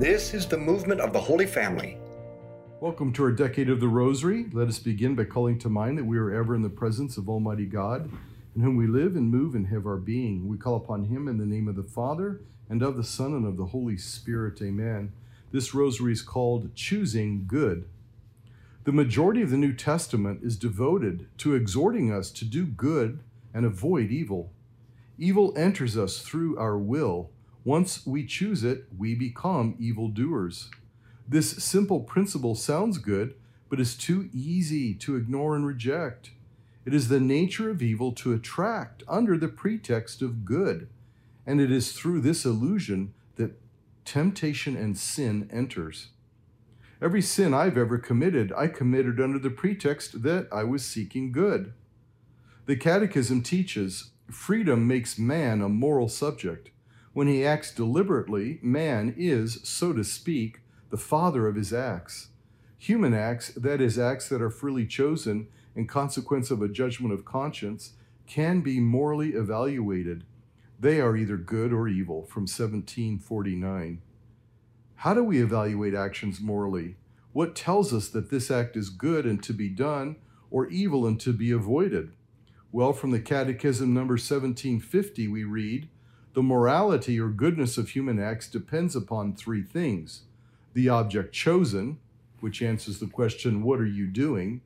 This is the movement of the Holy Family. Welcome to our Decade of the Rosary. Let us begin by calling to mind that we are ever in the presence of Almighty God, in whom we live and move and have our being. We call upon Him in the name of the Father, and of the Son, and of the Holy Spirit. Amen. This rosary is called Choosing Good. The majority of the New Testament is devoted to exhorting us to do good and avoid evil. Evil enters us through our will. Once we choose it, we become evildoers. This simple principle sounds good, but is too easy to ignore and reject. It is the nature of evil to attract under the pretext of good, and it is through this illusion that temptation and sin enters. Every sin I've ever committed, I committed under the pretext that I was seeking good. The Catechism teaches freedom makes man a moral subject. When he acts deliberately, man is, so to speak, the father of his acts. Human acts, that is, acts that are freely chosen in consequence of a judgment of conscience, can be morally evaluated. They are either good or evil, from 1749. How do we evaluate actions morally? What tells us that this act is good and to be done, or evil and to be avoided? Well, from the Catechism number 1750, we read The morality or goodness of human acts depends upon three things the object chosen, which answers the question, What are you doing?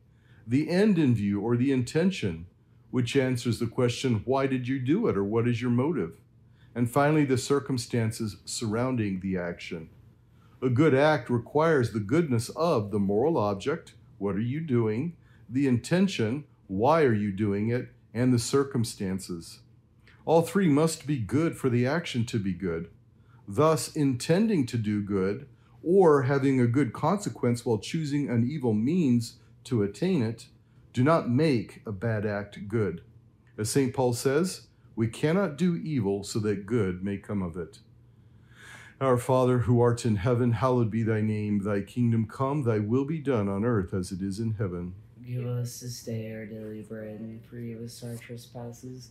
the end in view or the intention, which answers the question, Why did you do it or what is your motive? And finally, the circumstances surrounding the action. A good act requires the goodness of the moral object, what are you doing, the intention, why are you doing it, and the circumstances. All three must be good for the action to be good. Thus, intending to do good or having a good consequence while choosing an evil means to attain it do not make a bad act good. As St. Paul says, we cannot do evil so that good may come of it. Our Father, who art in heaven, hallowed be thy name. Thy kingdom come, thy will be done on earth as it is in heaven. Give us this day our daily bread, and forgive us our trespasses,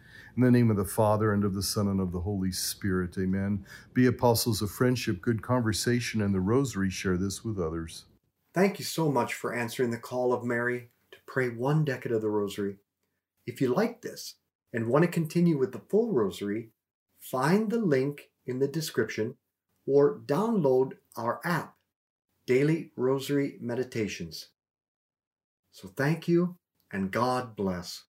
In the name of the Father, and of the Son, and of the Holy Spirit. Amen. Be apostles of friendship, good conversation, and the rosary. Share this with others. Thank you so much for answering the call of Mary to pray one decade of the Rosary. If you like this and want to continue with the full Rosary, find the link in the description or download our app, Daily Rosary Meditations. So thank you and God bless.